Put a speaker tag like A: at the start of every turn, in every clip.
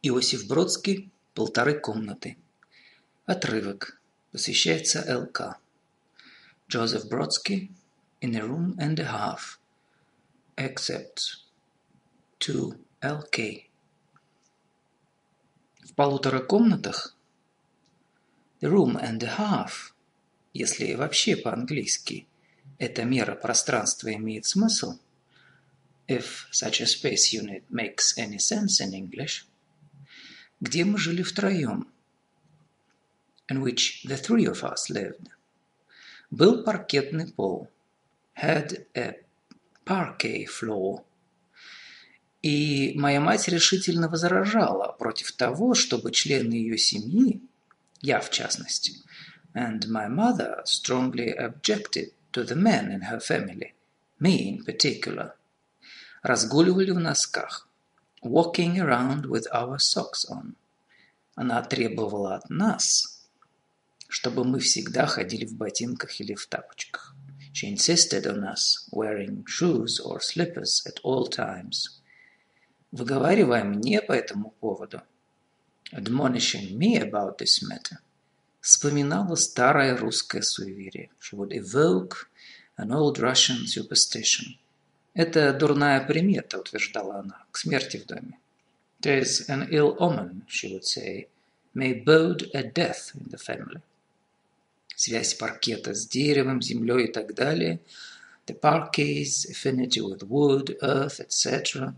A: Иосиф Бродский «Полторы комнаты». Отрывок. Посвящается ЛК. Joseph Brodsky «In a room and a half». Except to LK. В полутора комнатах The room and a half, если вообще по-английски эта мера пространства имеет смысл, if such a space unit makes any sense in English – где мы жили втроем, in which the three of us lived. Был паркетный пол, had a parquet floor. И моя мать решительно возражала против того, чтобы члены ее семьи, я в частности, and my mother strongly objected to the men in her family, me in particular, разгуливали в носках walking around with our socks on. Она требовала от нас, чтобы мы всегда ходили в ботинках или в тапочках. She insisted on us wearing shoes or slippers at all times. Выговаривая мне по этому поводу, admonishing me about this matter, вспоминала старое русское суеверие. She would evoke an old Russian superstition – это дурная примета, утверждала она, к смерти в доме. There is an ill omen, she would say, may bode a death in the family. Связь паркета с деревом, землей и так далее. The parquet's affinity with wood, earth, etc.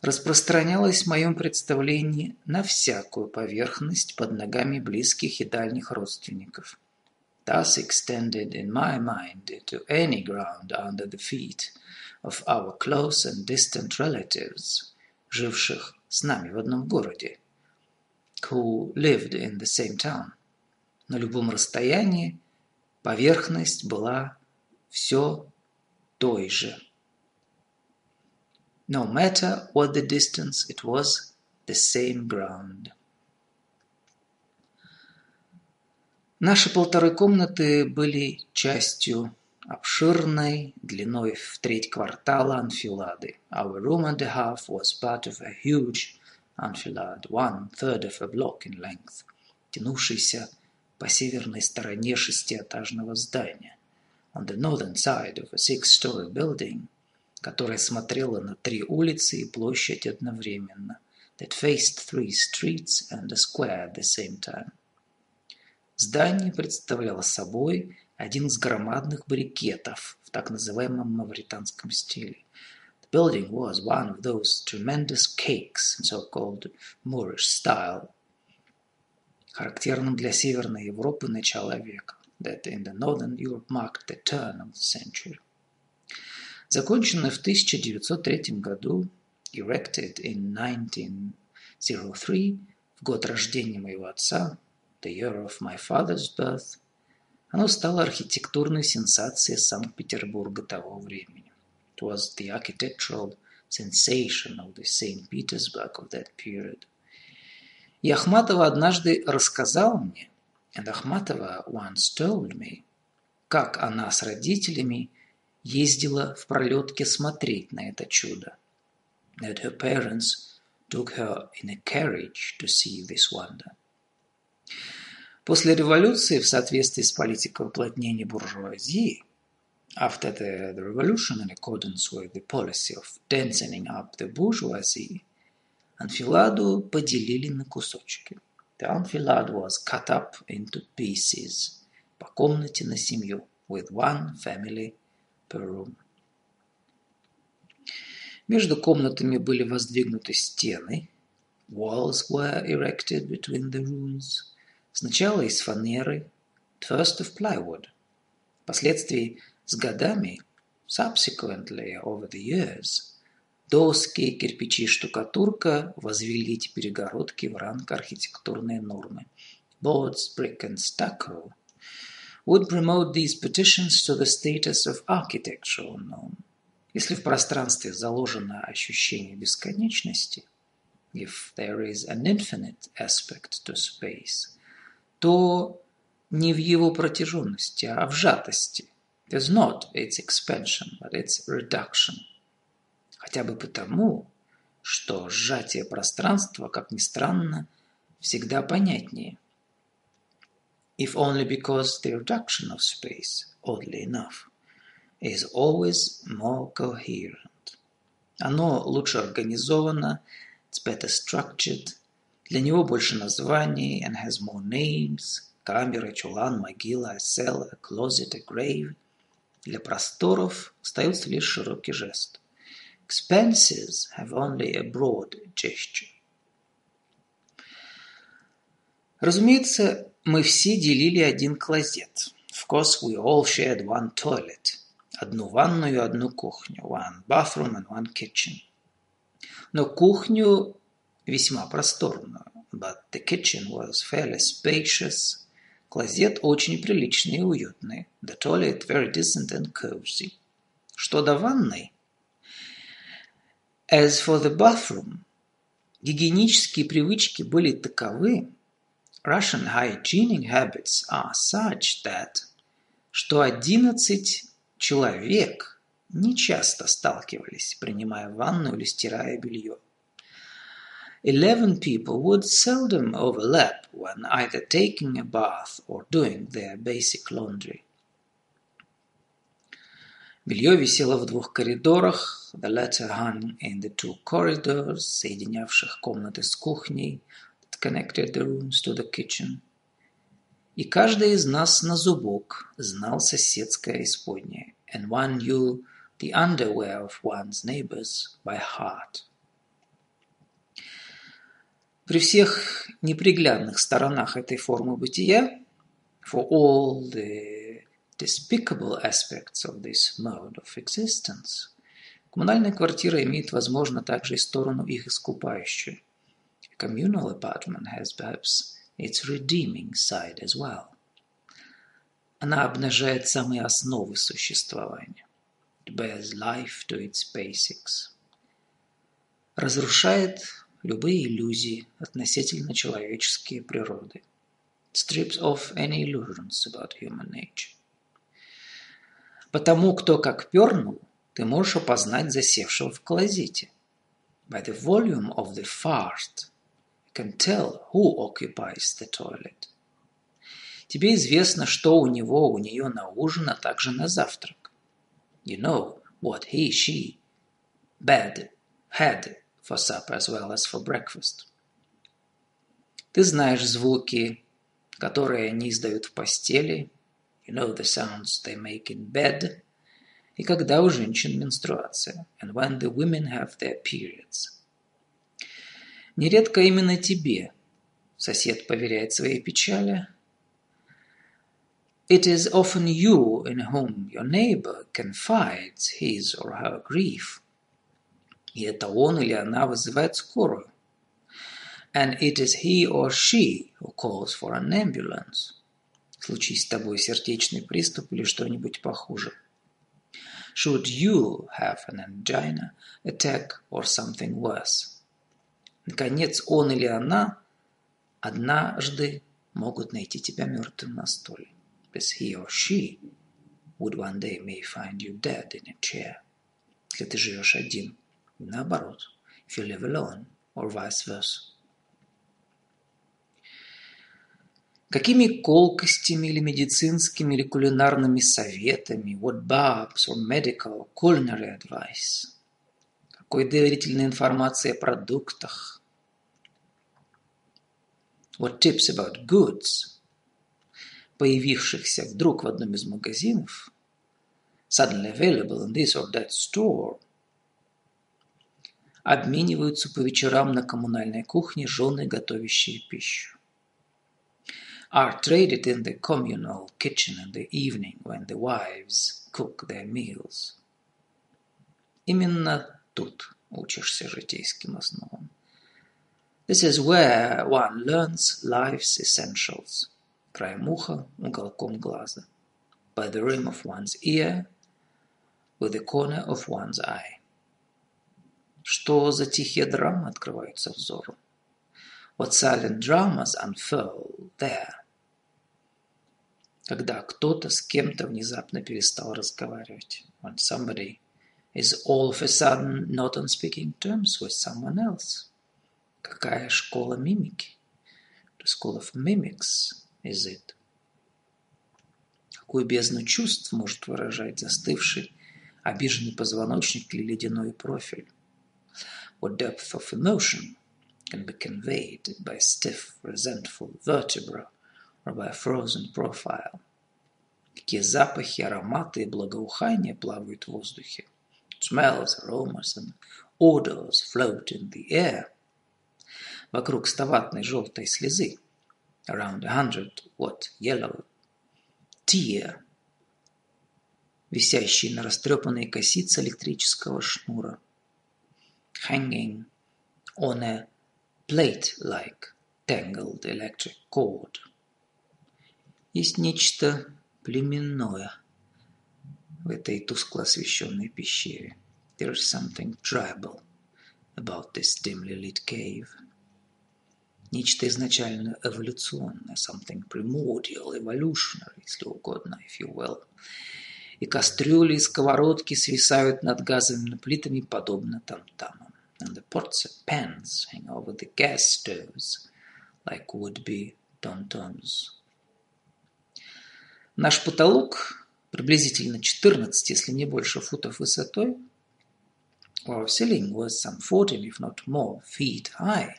A: распространялась в моем представлении на всякую поверхность под ногами близких и дальних родственников. Thus extended in my mind to any ground under the feet of our close and distant relatives, живших с нами в одном городе, who lived in the same town. На любом расстоянии поверхность была все той же. No matter what the distance, it was the same ground. Наши полторы комнаты были частью обширной, длиной в треть квартала анфилады. Our room and a half was part of a huge enfilade, one third of a block in length, тянувшийся по северной стороне шестиэтажного здания. On the northern side of a six-story building, которая смотрела на три улицы и площадь одновременно, that faced three streets and a square at the same time. Здание представляло собой один из громадных баррикетов в так называемом мавританском стиле. The building was one of those tremendous cakes in so-called Moorish style, характерным для Северной Европы начала века, that in the Northern Europe marked the turn of the century. Законченное в 1903 году, erected in 1903, в год рождения моего отца, the year of my father's birth, оно стало архитектурной сенсацией Санкт-Петербурга того времени. It was the architectural sensation of the St. Petersburg of that period. И Ахматова однажды рассказала мне, and Ахматова once told me, как она с родителями ездила в пролетке смотреть на это чудо. That her parents took her in a carriage to see this wonder. После революции, в соответствии с политикой уплотнения буржуазии, after the, the revolution in accordance with the policy of densening up the bourgeoisie, анфиладу поделили на кусочки. The enfilade was cut up into pieces, по комнате на семью, with one family per room. Между комнатами были воздвигнуты стены, walls were erected between the rooms, Сначала из фанеры, first of plywood. Впоследствии с годами, subsequently over the years, доски, кирпичи, штукатурка возвели эти перегородки в ранг архитектурной нормы. Boards, brick and stucco would promote these petitions to the status of architectural norm. Если в пространстве заложено ощущение бесконечности, if there is an infinite aspect to space, то не в его протяженности, а в сжатости. It is not its expansion, but its reduction. Хотя бы потому, что сжатие пространства, как ни странно, всегда понятнее. If only because the reduction of space, oddly enough, is always more coherent. Оно лучше организовано, it's better structured, для него больше названий and has more names, камера, чулан, могила, cell, a closet, a grave. Для просторов остается лишь широкий жест. Expenses have only a broad gesture. Разумеется, мы все делили один клозет. Of course, we all shared one toilet. Одну ванную и одну кухню. One bathroom and one kitchen. Но кухню весьма просторную. But the kitchen was fairly spacious. Клозет очень приличный и уютный. The toilet very decent and cozy. Что до ванной? As for the bathroom, гигиенические привычки были таковы, Russian hygienic habits are such that, что одиннадцать человек не часто сталкивались, принимая ванну или стирая белье. Eleven people would seldom overlap when either taking a bath or doing their basic laundry. Белье висело в двух коридорах. The latter hung in the two corridors, соединявших комнаты с кухней, that connected the rooms to the kitchen. И каждый из нас на зубок знал соседское исподнее, and one knew the underwear of one's neighbors by heart. При всех неприглядных сторонах этой формы бытия, for all the despicable aspects of this mode of existence, коммунальная квартира имеет, возможно, также и сторону их искупающую. A communal apartment has perhaps its redeeming side as well. Она обнажает самые основы существования. It bears life to its basics. Разрушает любые иллюзии относительно человеческой природы. It strips off any illusions about human nature. Потому кто как пернул, ты можешь опознать засевшего в клозете. By the volume of the fart, you can tell who occupies the toilet. Тебе известно, что у него, у нее на ужин, а также на завтрак. You know what he, she, bad, had for supper as well as for breakfast. Ты знаешь звуки, которые они издают в постели. You know the sounds they make in bed. И когда у женщин менструация. And when the women have their periods. Нередко именно тебе сосед поверяет свои печали. It is often you in whom your neighbor confides his or her grief. И это он или она вызывает скорую. And it is he or she who calls for an ambulance. Случись с тобой сердечный приступ или что-нибудь похуже. Should you have an angina, attack or something worse. Наконец, он или она однажды могут найти тебя мертвым на столе. Because he or she would one day may find you dead in a chair. Если ты живешь один – наоборот, if you live alone, or vice versa. Какими колкостями или медицинскими или кулинарными советами, what barbs or medical culinary advice, какой доверительной информации о продуктах, what tips about goods, появившихся вдруг в одном из магазинов, suddenly available in this or that store – обмениваются по вечерам на коммунальной кухне жены, готовящие пищу. Are traded in the communal kitchen in the evening when the wives cook their meals. Именно тут учишься житейским основам. This is where one learns life's essentials. Краем уха, уголком глаза – by the rim of one's ear with the corner of one's eye. Что за тихие драмы открываются взору? What silent dramas unfurl there? Когда кто-то с кем-то внезапно перестал разговаривать. When somebody is all of a sudden not on speaking terms with someone else. Какая школа мимики? The school of mimics is it? Какую бездну чувств может выражать застывший, обиженный позвоночник или ледяной профиль? What depth of emotion can be conveyed by stiff, resentful vertebra by frozen profile? Какие запахи, ароматы и благоухания плавают в воздухе? Smells, aromas and odors float in the air. Вокруг стоватной желтой слезы. Around a hundred what yellow tear. Висящие на растрепанной косице электрического шнура. Hanging on a plate-like tangled electric cord. Есть нечто племенное в этой тускло освещенной пещере. There is something tribal about this dimly lit cave. Нечто изначально эволюционное, something primordial, evolutionary, если угодно, if you will. И кастрюли и сковородки свисают над газовыми плитами, подобно там-тамам. And the pots and pans hang over the gas stoves, like would-be tom-toms. Наш потолок приблизительно 14, если не больше футов высотой. Our ceiling was some 14, if not more, feet high.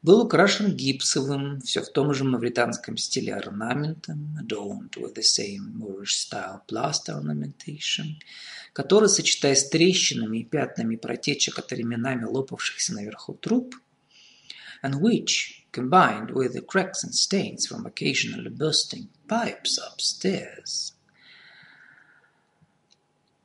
A: Был украшен гипсовым, все в том же мавританском стиле орнаментом, adorned with the same Moorish-style plaster ornamentation, который, сочетаясь с трещинами и пятнами протечек от временами лопавшихся наверху труб, and which, combined with the cracks and stains from occasionally bursting pipes upstairs,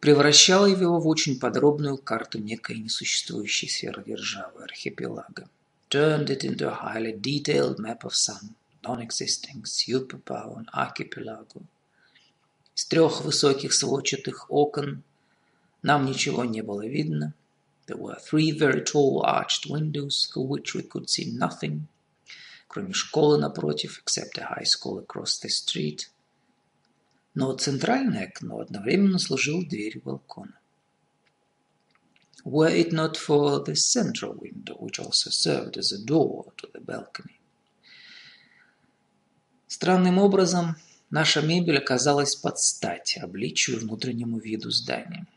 A: превращало его в очень подробную карту некой несуществующей сферы державы архипелага, turned it into a highly detailed map of some non-existing superpower archipelago. Из трех высоких сводчатых окон нам ничего не было видно. There were three very tall arched windows through which we could see nothing – Кроме школы напротив, except a high school across the street. Но центральное окно одновременно служило дверью балкона. Were it not for the central window, which also served as a door to the balcony. Странным образом, наша мебель оказалась под стать обличию внутреннему виду здания.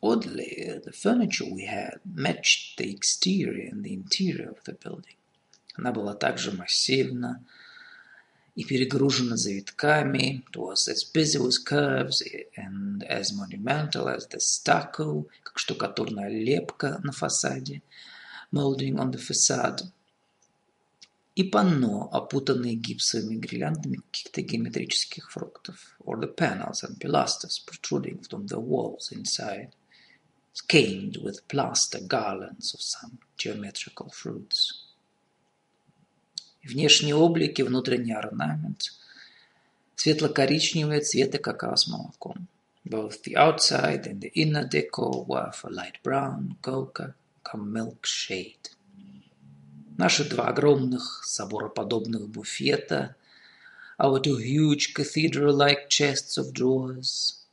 A: Oddly, the furniture we had matched the exterior and the interior of the building. Она была также массивна и перегружена завитками. It was as busy with curves and as monumental as the stucco, как штукатурная лепка на фасаде, molding on the facade. И панно, опутанные гипсовыми гирляндами каких-то геометрических фруктов, or the panels and pilasters protruding from the walls inside, skeined with plaster garlands of some geometrical fruits. Внешний облик и внутренний орнамент светло-коричневые цвета какао с молоком. Both the outside and the inner decor were of a light brown, coca, milk shade. Наши два огромных собороподобных буфета, our two huge cathedral-like chests of drawers,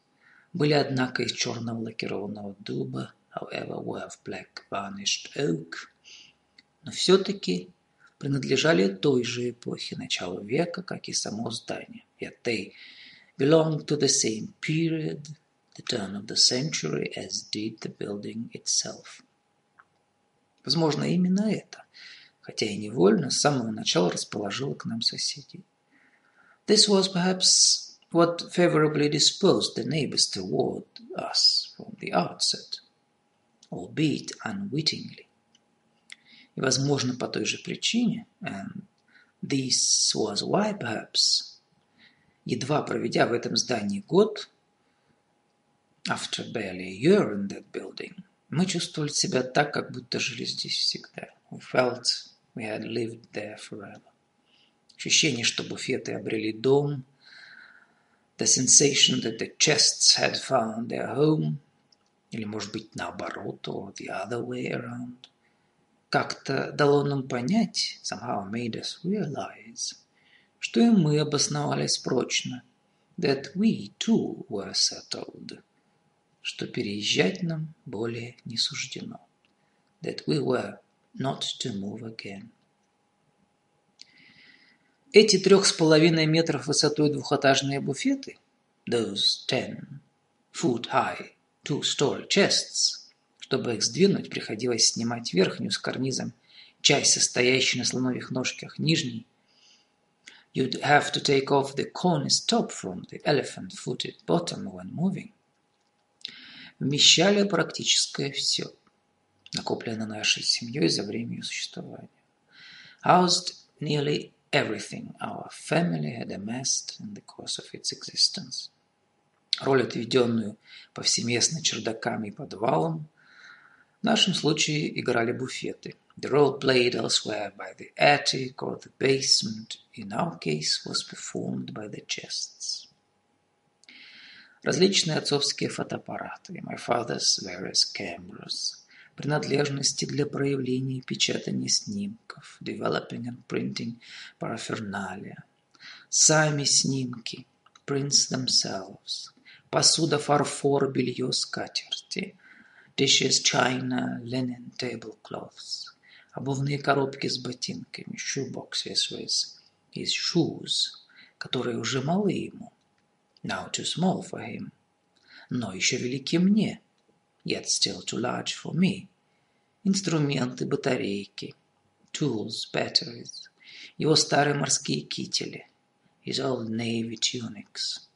A: были, однако, из черного лакированного дуба, however, were of black varnished oak, но все-таки принадлежали той же эпохе начала века, как и само здание. Yet they belonged to the same period, the turn of the century, as did the building itself. Возможно, именно это, хотя и невольно, с самого начала расположило к нам соседей. This was perhaps what favorably disposed the neighbors toward us from the outset, albeit unwittingly. И, возможно, по той же причине, and this was why, perhaps, едва проведя в этом здании год, after barely a year in that building, мы чувствовали себя так, как будто жили здесь всегда. We felt we had lived there forever. Ощущение, что буфеты обрели дом, the sensation that the chests had found their home, или, может быть, наоборот, or the other way around, как-то дало нам понять, somehow made us realize, что и мы обосновались прочно, that we too were settled, что переезжать нам более не суждено, that we were not to move again. Эти трех с половиной метров высотой двухэтажные буфеты, those ten foot high two-story chests, чтобы их сдвинуть, приходилось снимать верхнюю с карнизом, часть, состоящую на слоновьих ножках, нижней. You'd have to take off the cornice top from the elephant-footed bottom when moving. Вмещали практическое все, накопленное нашей семьей за время ее существования. Housed nearly everything our family had amassed in the course of its existence. Роль, отведенную повсеместно чердаками и подвалам, в нашем случае играли буфеты. The role played elsewhere by the attic or the basement, in our case, was performed by the chests. Различные отцовские фотоаппараты, my father's various cameras – принадлежности для проявления и печатания снимков, developing and printing paraphernalia, сами снимки, prints themselves, посуда, фарфор, белье, скатерти, dishes, china, linen, tablecloths, обувные коробки с ботинками, shoe boxes with his shoes, которые уже малы ему, now too small for him, но еще велики мне – yet still too large for me. Инструменты, батарейки, tools, batteries, его старые морские кители, his old navy tunics,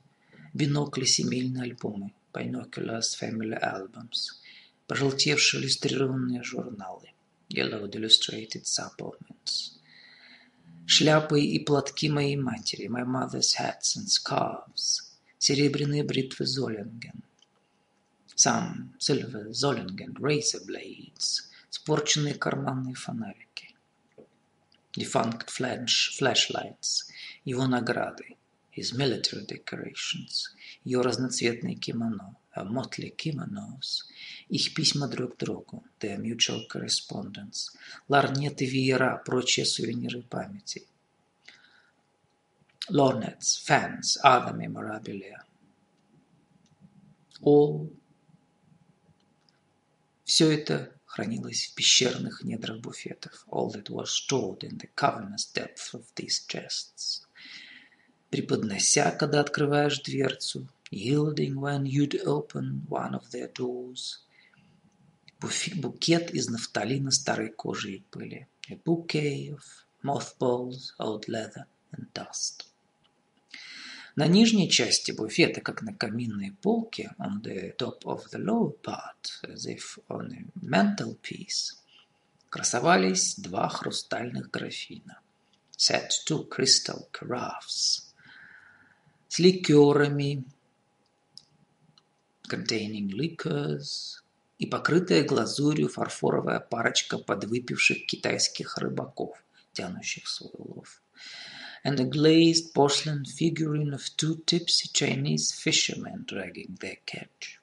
A: бинокли, семейные альбомы, binoculars, family albums, пожелтевшие иллюстрированные журналы, yellowed illustrated supplements, шляпы и платки моей матери, my mother's hats and scarves, серебряные бритвы Золинген, some silver Zollingen razor blades, спорченные карманные фонарики, defunct flash, flashlights, его награды, his military decorations, ее разноцветные кимоно, a motley kimonos, их письма друг другу, their mutual correspondence, ларнеты, веера, прочие сувениры памяти, lornets, fans, other memorabilia. All Все это хранилось в пещерных недрах буфетов. All that was stored in the cavernous depth of these chests. Преподнося, когда открываешь дверцу, yielding when you'd open one of their doors. Букет из нафталина, старой кожи и пыли. A bouquet of mothballs, old leather and dust. На нижней части буфета, как на каминной полке, on the top of the lower part, as if on a mantelpiece, красовались два хрустальных графина. Set two crystal carafes с ликерами, containing liquors, и покрытая глазурью фарфоровая парочка подвыпивших китайских рыбаков, тянущих свой улов and a glazed porcelain figurine of two tipsy Chinese fishermen dragging their catch.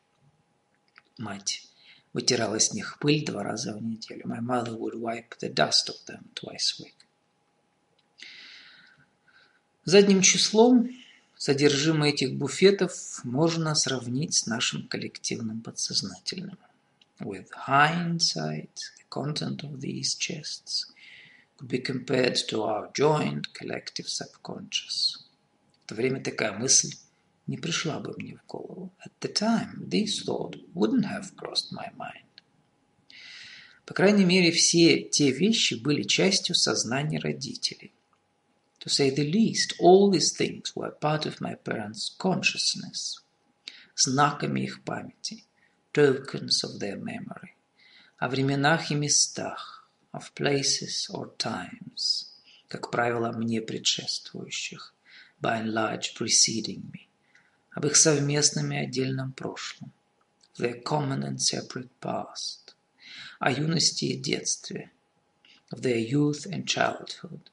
A: Мать вытирала с них пыль два раза в неделю. My mother would wipe the dust of them twice a week. Задним числом содержимое этих буфетов можно сравнить с нашим коллективным подсознательным. With hindsight, the content of these chests could be compared to our joint collective subconscious. В то время такая мысль не пришла бы мне в голову. At the time, this thought wouldn't have crossed my mind. По крайней мере, все те вещи были частью сознания родителей. To say the least, all these things were part of my parents' consciousness, знаками их памяти, tokens of their memory, о временах и местах, of places or times, как правило, мне предшествующих, by and large preceding me, об их совместном и отдельном прошлом, their common and separate past, о юности и детстве, of their youth and childhood,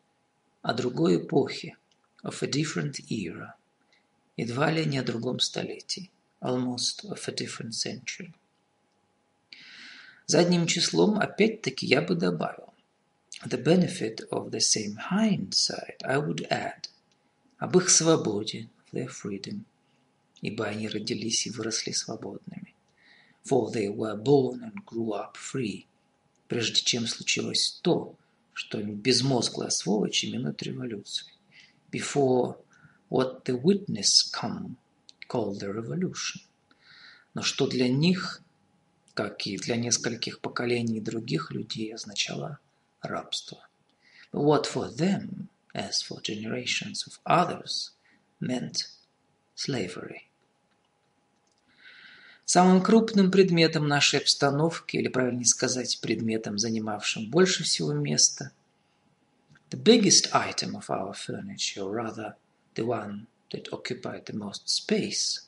A: о другой эпохе, of a different era, едва ли не о другом столетии, almost of a different century. Задним числом опять-таки я бы добавил the benefit of the same hindsight I would add об их свободе, their freedom, ибо они родились и выросли свободными. For they were born and grew up free, прежде чем случилось то, что безмозглая сволочь именует революцией. Before what the witness come called the revolution. Но что для них, как и для нескольких поколений других людей, означало рабство. But what for them as for generations of others, meant slavery. Самым крупным предметом нашей обстановки, или правильнее сказать, предметом, занимавшим больше всего места, the biggest item of our furniture, rather the one that occupied the most space,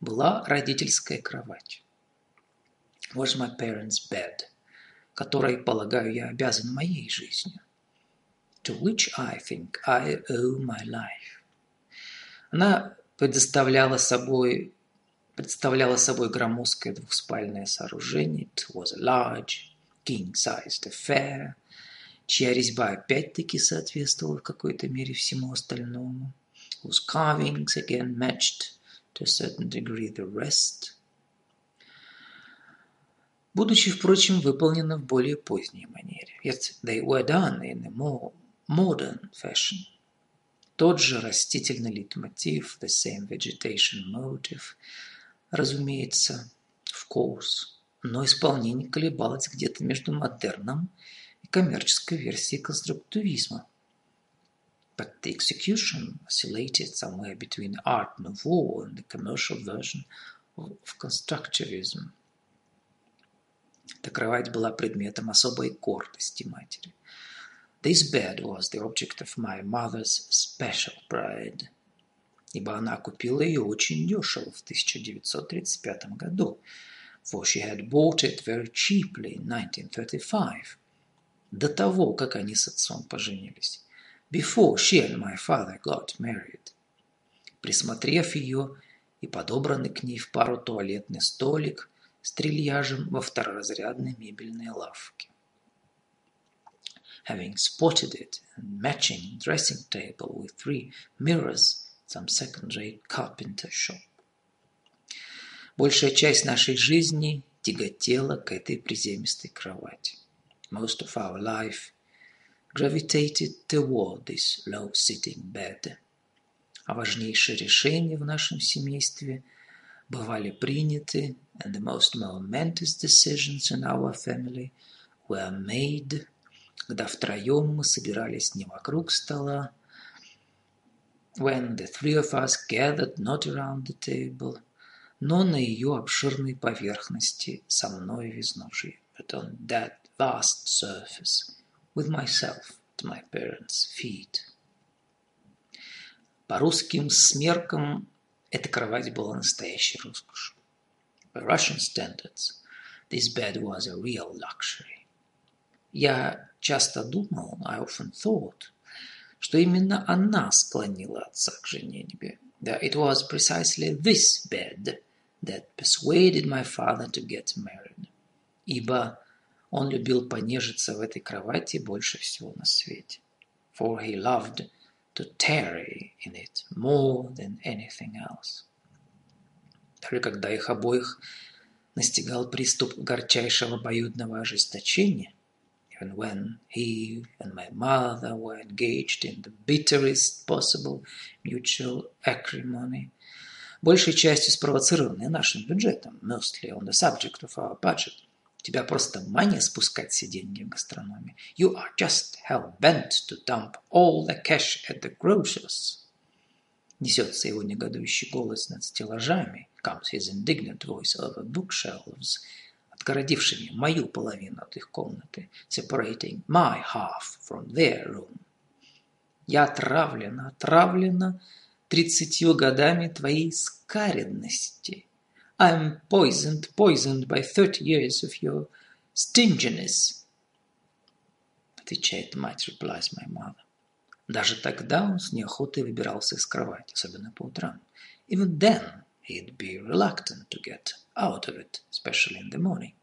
A: была родительская кровать. Was my parents' bed, которой, полагаю, я обязан моей жизнью to which I think I owe my life. Она предоставляла собой, представляла собой громоздкое двухспальное сооружение. It was a large, king-sized affair, чья резьба опять-таки соответствовала в какой-то мере всему остальному. Whose carvings again matched to a certain degree the rest. Будучи, впрочем, выполнены в более поздней манере. Yet they were done in a more modern fashion. Тот же растительный лейтмотив, the same vegetation motive, разумеется, of course, но исполнение колебалось где-то между модерном и коммерческой версией конструктивизма. But the execution oscillated somewhere between Art Nouveau and the commercial version of constructivism. Эта кровать была предметом особой гордости матери. This bed was the object of my mother's special pride, ибо она купила ее очень дешево в 1935 году, for she had bought it very cheaply in 1935, до того, как они с отцом поженились, before she and my father got married. Присмотрев ее и подобранный к ней в пару туалетный столик с трильяжем во второразрядной мебельной лавке having spotted it, and matching dressing table with three mirrors, some second-rate carpenter shop. Большая часть нашей жизни тяготела к этой приземистой кровати. Most of our life gravitated toward this low-sitting bed. А важнейшие решения в нашем семействе бывали приняты, and the most momentous decisions in our family were made когда втроем мы собирались не вокруг стола, when the three of us gathered not around the table, но на ее обширной поверхности со мной в изножье, but on that vast surface, with myself at my parents' feet. По русским смеркам эта кровать была настоящей роскошью. By Russian standards, this bed was a real luxury. Я часто думал, I often thought, что именно она склонила отца к женитьбе. That it was precisely this bed that persuaded my father to get married. Ибо он любил понежиться в этой кровати больше всего на свете. For he loved to tarry in it more than anything else. Даже когда их обоих настигал приступ горчайшего обоюдного ожесточения – and when he and my mother were engaged in the bitterest possible mutual acrimony, большей частью спровоцированные нашим бюджетом, mostly on the subject of our budget. Тебя просто мания спускать все деньги в гастрономе. You are just hell-bent to dump all the cash at the grocers. Несется его негодующий голос над стеллажами, comes his indignant voice over bookshelves – отгородившими мою половину от их комнаты, separating my half from their room. Я отравлена, отравлена тридцатью годами твоей скаредности. I'm poisoned, poisoned by thirty years of your stinginess. Отвечает мать, replies my mother. Даже тогда он с неохотой выбирался из кровати, особенно по утрам. Even then he'd be reluctant to get out of it, especially in the morning.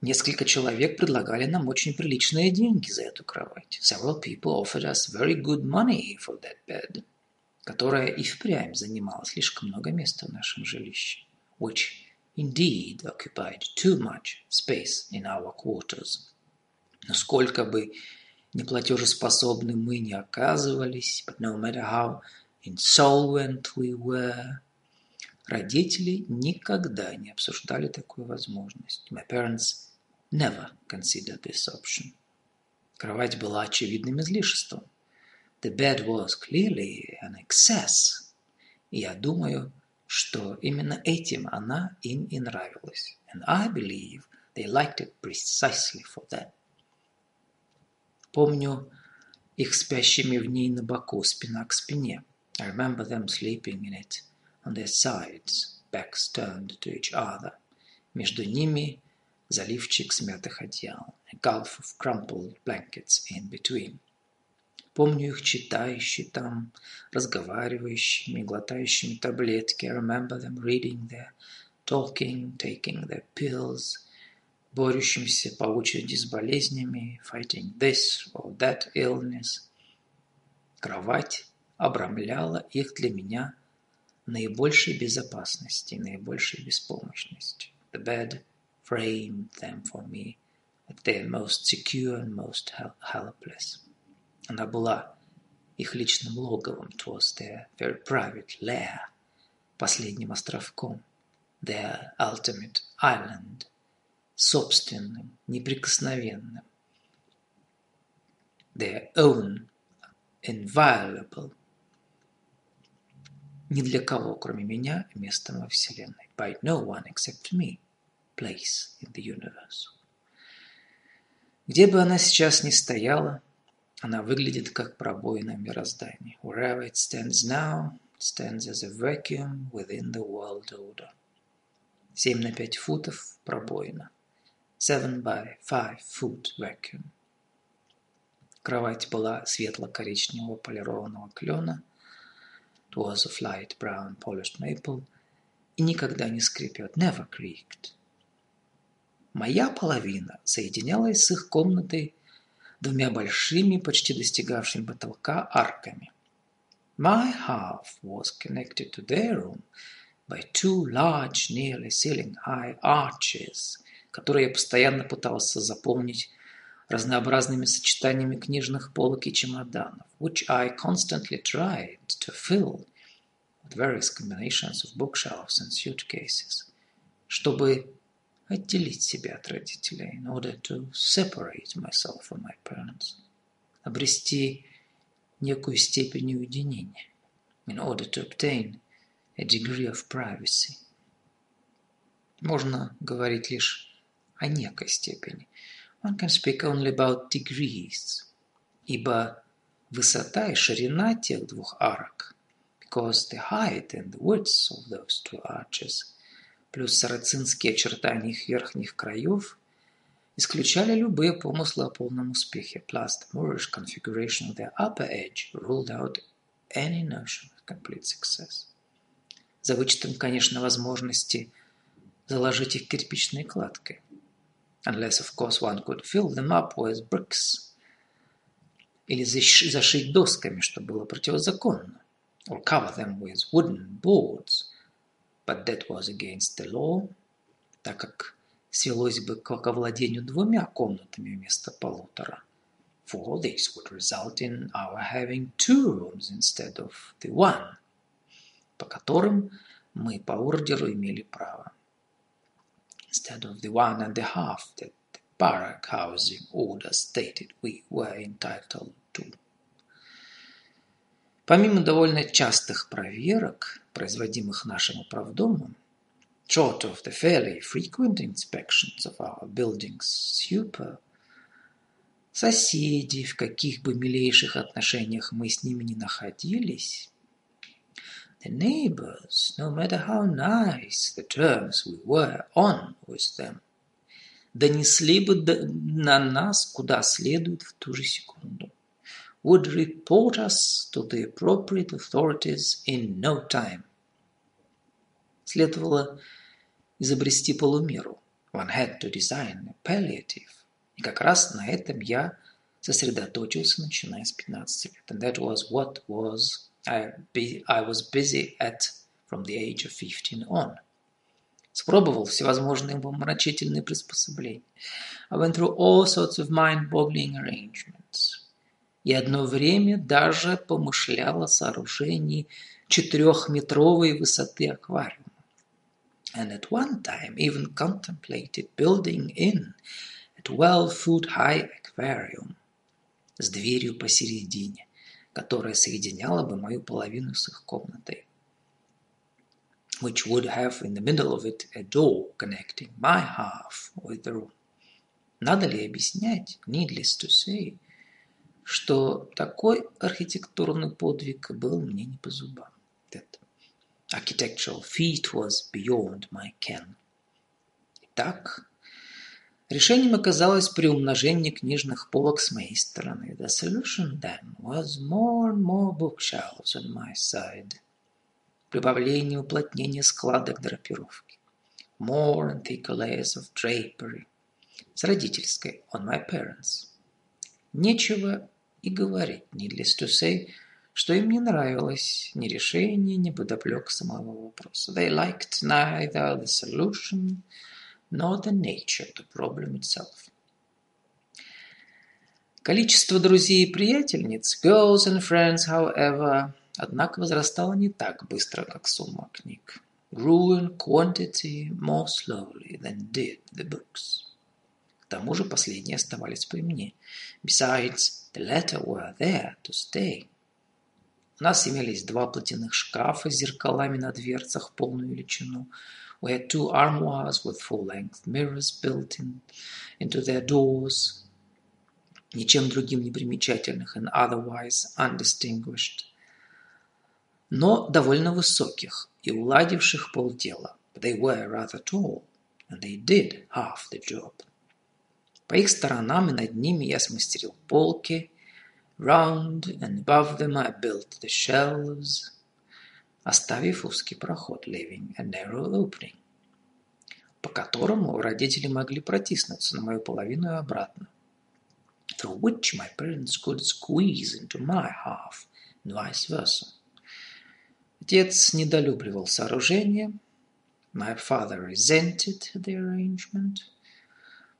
A: Несколько человек предлагали нам очень приличные деньги за эту кровать. Several people offered us very good money for that bed, которая и впрямь занимала слишком много места в нашем жилище, which indeed occupied too much space in our quarters. Но сколько бы неплатежеспособны мы не оказывались, but no matter how insolvent we were, родители никогда не обсуждали такую возможность. My parents never considered this option. Кровать была очевидным излишеством. The bed was clearly an excess. И я думаю, что именно этим она им и нравилась. And I believe they liked it precisely for that. Помню их спящими в ней на боку, спина к спине. I remember them sleeping in it on their sides, backs turned to each other. Между ними заливчик смятых одеял, a gulf of crumpled blankets in between. Помню их читающие там, разговаривающими, глотающими таблетки. I remember them reading there, talking, taking their pills, борющимся по очереди с болезнями, fighting this or that illness. Кровать обрамляла их для меня наибольшей безопасности, наибольшей беспомощности. The bed framed them for me at their most secure and most helpless. Она была их личным логовом, it was their very private lair, последним островком, their ultimate island, собственным, неприкосновенным, their own, inviolable, ни для кого, кроме меня, местом во Вселенной, by no one except me place in the universe. Где бы она сейчас ни стояла, она выглядит как пробоина мироздания. Wherever it stands now, it stands as a vacuum within the world order. Семь на пять футов пробоина. Seven by five foot vacuum. Кровать была светло-коричневого полированного клена. It was of light brown polished maple. И никогда не скрипет. Never creaked. Моя половина соединялась с их комнатой двумя большими, почти достигавшими потолка арками. My half was connected to their room by two large, nearly ceiling-high arches, которые я постоянно пытался заполнить разнообразными сочетаниями книжных полок и чемоданов, which I constantly tried to fill with various combinations of bookshelves and suitcases, чтобы отделить себя от родителей, in order to separate myself from my parents, обрести некую степень уединения, in order to obtain a degree of privacy. Можно говорить лишь о некой степени. One can speak only about degrees, ибо высота и ширина тех двух арок, because the height and the width of those two arches – плюс сарацинские очертания их верхних краев исключали любые помыслы о полном успехе. Plus the Moorish configuration of their upper edge ruled out any notion of complete success. За вычетом, конечно, возможности заложить их кирпичной кладкой. Unless, of course, one could fill them up with bricks. Или зашить досками, что было противозаконно. Or cover them with wooden boards – but that was against the law, так как свелось бы к овладению двумя комнатами вместо полутора. For this would result in our having two rooms instead of the one, по которым мы по ордеру имели право. Instead of the one and a half that barrack housing order stated we were entitled to. Помимо довольно частых проверок, производимых нашим управдомом, short of the fairly frequent inspections of our building's super, соседи, в каких бы милейших отношениях мы с ними ни находились, the neighbors, no matter how nice the terms we were on with them, донесли бы на нас куда следует в ту же секунду would report us to the appropriate authorities in no time. Следовало изобрести полумеру. One had to design a palliative. И как раз на этом я сосредоточился, начиная с 15 лет. And that was what was I, be, I was busy at from the age of 15 on. Спробовал всевозможные помрачительные приспособления. I went through all sorts of mind-boggling arrangements. И одно время даже помышлял о сооружении четырехметровой высоты аквариума. And at one time even contemplated building in a 12-foot high aquarium с дверью посередине, которая соединяла бы мою половину с их комнатой. Which would have in the middle of it a door connecting my half with the room. Надо ли объяснять, needless to say, что такой архитектурный подвиг был мне не по зубам. That architectural feat was beyond my ken. Итак, решением оказалось приумножение книжных полок с моей стороны. The solution then was more and more bookshelves on my side – прибавление уплотнения складок драпировки. More and thicker layers of drapery. С родительской, on my parents. Нечего и говорить, needless to say, что им не нравилось ни решение, ни подоплек самого вопроса. They liked neither the solution nor the nature of the problem itself. Количество друзей и приятельниц, girls and friends, however, однако возрастала не так быстро, как сумма книг. Grew in quantity more slowly than did the books. К тому же последние оставались при мне. Besides, the latter were there to stay. У нас имелись два платяных шкафа с зеркалами на дверцах в полную величину. We had two armoires with full-length mirrors built in, into their doors, ничем другим не примечательных and otherwise undistinguished но довольно высоких и уладивших полдела. But they were rather tall, and they did half the job. По их сторонам и над ними я смастерил полки. Round and above them I built the shelves, оставив узкий проход, leaving a narrow opening, по которому родители могли протиснуться на мою половину и обратно. Through which my parents could squeeze into my half, and vice versa. Отец недолюбливал сооружение. My father resented the arrangement.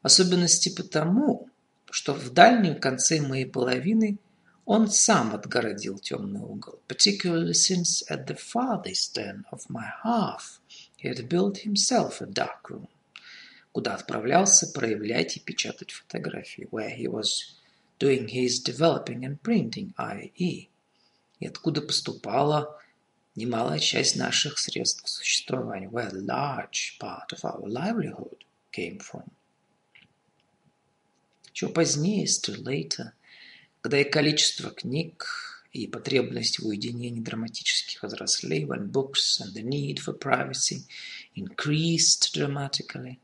A: Особенности потому, что в дальнем конце моей половины он сам отгородил темный угол. Particularly since at the farthest end of my half he had built himself a dark room, куда отправлялся проявлять и печатать фотографии, where he was doing his developing and printing, i.e., и откуда поступала немалая часть наших средств существования, where a large part of our livelihood came from. Еще позднее, still later, когда и количество книг, и потребность в уединении драматически возросли, when books and the need for privacy increased dramatically,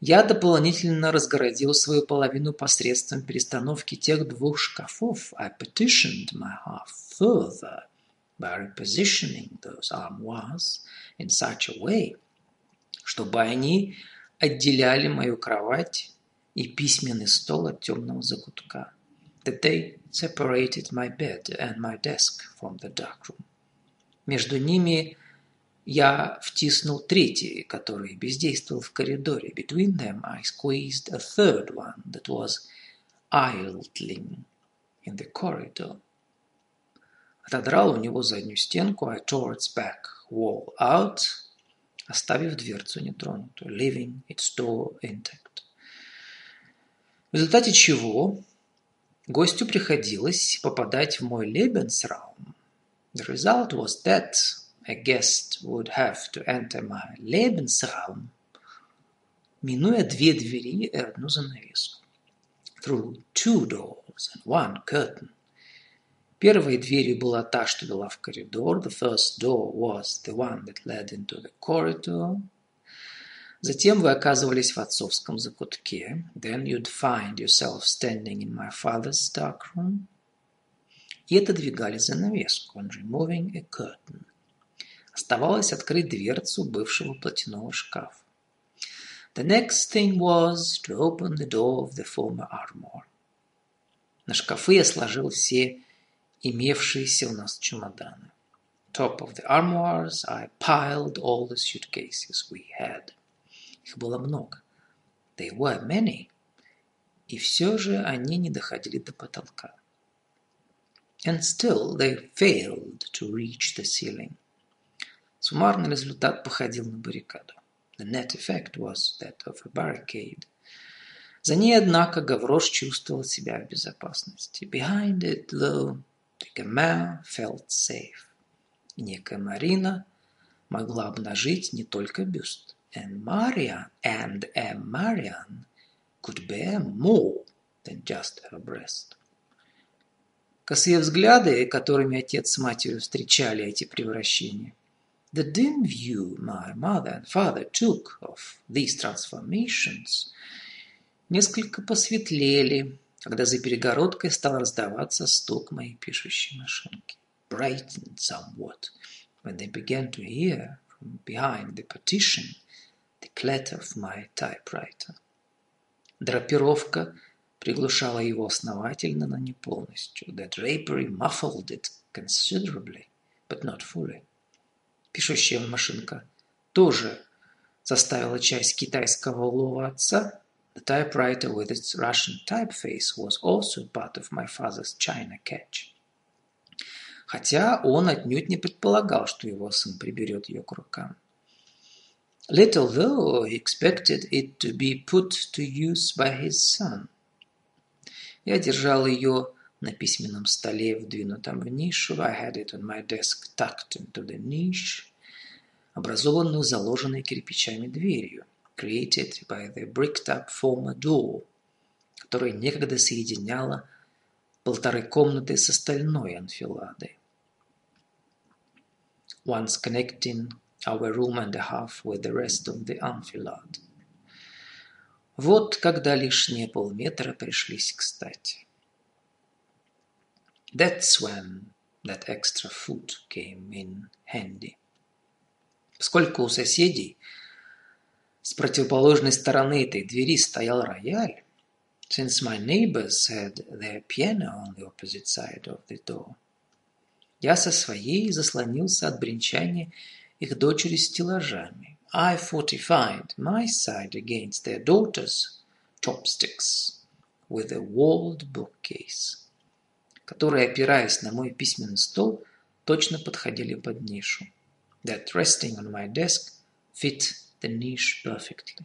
A: я дополнительно разгородил свою половину посредством перестановки тех двух шкафов. I petitioned my half further – by repositioning those armoires in such a way, чтобы они отделяли мою кровать и письменный стол от темного закутка, that they separated my bed and my desk from the dark room. Между ними я втиснул третий, который бездействовал в коридоре. Between them I squeezed a third one that was idling in the corridor. Отодрал у него заднюю стенку, I tore its back wall out, оставив дверцу нетронутую, leaving its door intact. В результате чего гостю приходилось попадать в мой Lebensraum. The result was that a guest would have to enter my Lebensraum, минуя две двери и одну занавеску. Through two doors and one curtain. Первой дверью была та, что вела в коридор. The first door was the one that led into the corridor. Затем вы оказывались в отцовском закутке. Then you'd find yourself standing in my father's dark room. и отодвигали занавеску, and removing a curtain. Оставалось открыть дверцу бывшего платяного шкафа. The next thing was to open the door of the former armor. На шкафы я сложил все имевшиеся у нас чемоданы. Top of the armoires I piled all the suitcases we had. Их было много. They were many. И все же они не доходили до потолка. And still they failed to reach the ceiling. Суммарный результат походил на баррикаду. The net effect was that of a barricade. За ней, однако, Гаврош чувствовал себя в безопасности. Behind it, though, safe. И некая Марина могла обнажить не только бюст. And Marian, and a Marian could bear more than just her breast. Косые взгляды, которыми отец с матерью встречали эти превращения, the dim view my mother and father took of these transformations несколько посветлели, когда за перегородкой стал раздаваться стук моей пишущей машинки. Brightened somewhat when they began to hear from behind the partition the clatter of my typewriter. Драпировка приглушала его основательно, но не полностью. The drapery muffled it considerably, but not fully. Пишущая машинка тоже заставила часть китайского улова отца. The typewriter with its Russian typeface was also part of my father's China catch. Хотя он отнюдь не предполагал, что его сын приберет ее к рукам. Little though he expected it to be put to use by his son. Я держал ее на письменном столе, вдвинутом в нишу. I had it on my desk tucked into the niche, образованную заложенной кирпичами дверью, created by the bricked-up former door, которая некогда соединяла полторы комнаты с остальной анфиладой. Once connecting our room and a half with the rest of the enfilade. Вот когда лишние полметра пришлись кстати. That's when that extra foot came in handy. Поскольку у соседей с противоположной стороны этой двери стоял рояль, since my neighbors had their piano on the opposite side of the door, я со своей заслонился от бренчания их дочери стеллажами, I fortified my side against their daughters' chopsticks with a walled bookcase, которые, опираясь на мой письменный стол, точно подходили под нишу. That resting on my desk fit the niche perfectly.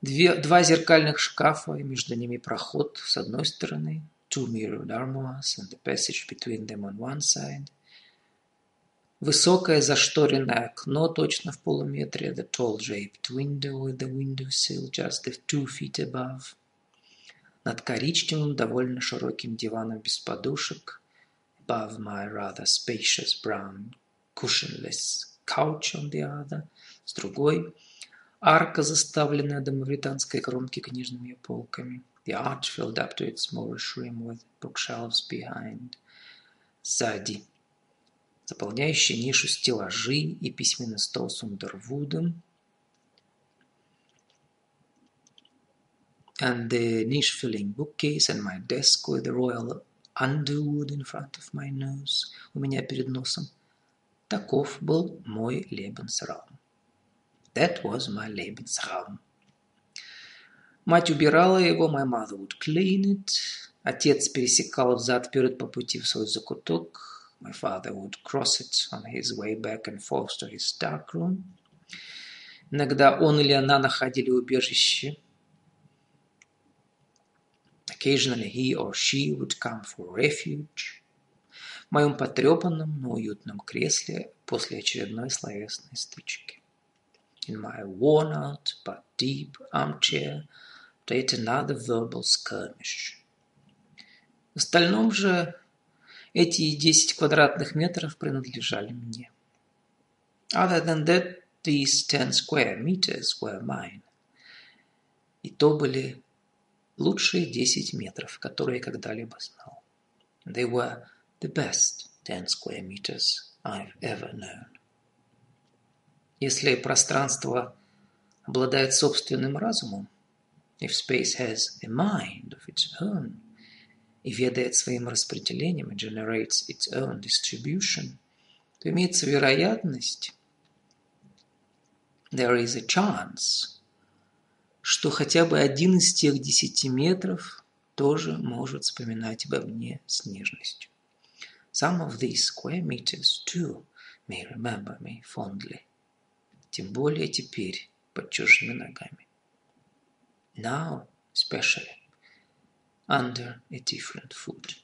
A: Две, два зеркальных шкафа и между ними проход с одной стороны, two mirrored armoires and the passage between them on one side – Высокое зашторенное окно точно в полуметре, the tall draped window with the window sill just two feet above. Над коричневым, довольно широким диваном без подушек, above my rather spacious brown cushionless couch on the other, с другой арка, заставленная до мавританской кромки книжными полками. The arch filled up to its Moorish rim with bookshelves behind. Сзади заполняющие нишу стеллажи и письменный стол с Ундервудом. And the niche-filling bookcase and my desk with the royal underwood in front of my nose, у меня перед носом. Таков был мой Lebensraum. That was my Lebensraum. Мать убирала его, my mother would clean it. Отец пересекал взад-вперед по пути в свой закуток. My father would cross it on his way back and forth to his dark room. Иногда он или она находили убежище. Occasionally he or she would come for refuge. Моем потрепанном, но уютном кресле после очередной словесной стычки. In my worn-out but deep armchair yet another verbal skirmish. В остальном же Эти 10 квадратных метров принадлежали мне. Other than that, these 10 square meters were mine. И то были лучшие 10 метров, которые я когда-либо знал. They were the best ten square meters I've ever known. Если пространство обладает собственным разумом, if space has a mind of its own, и ведает своим распределением, and generates its own distribution, то имеется вероятность, there is a chance, что хотя бы один из тех десяти метров тоже может вспоминать обо мне с нежностью. Some of these square meters, too, may remember me fondly. Тем более теперь, под чужими ногами. Now, especially, under a different foot.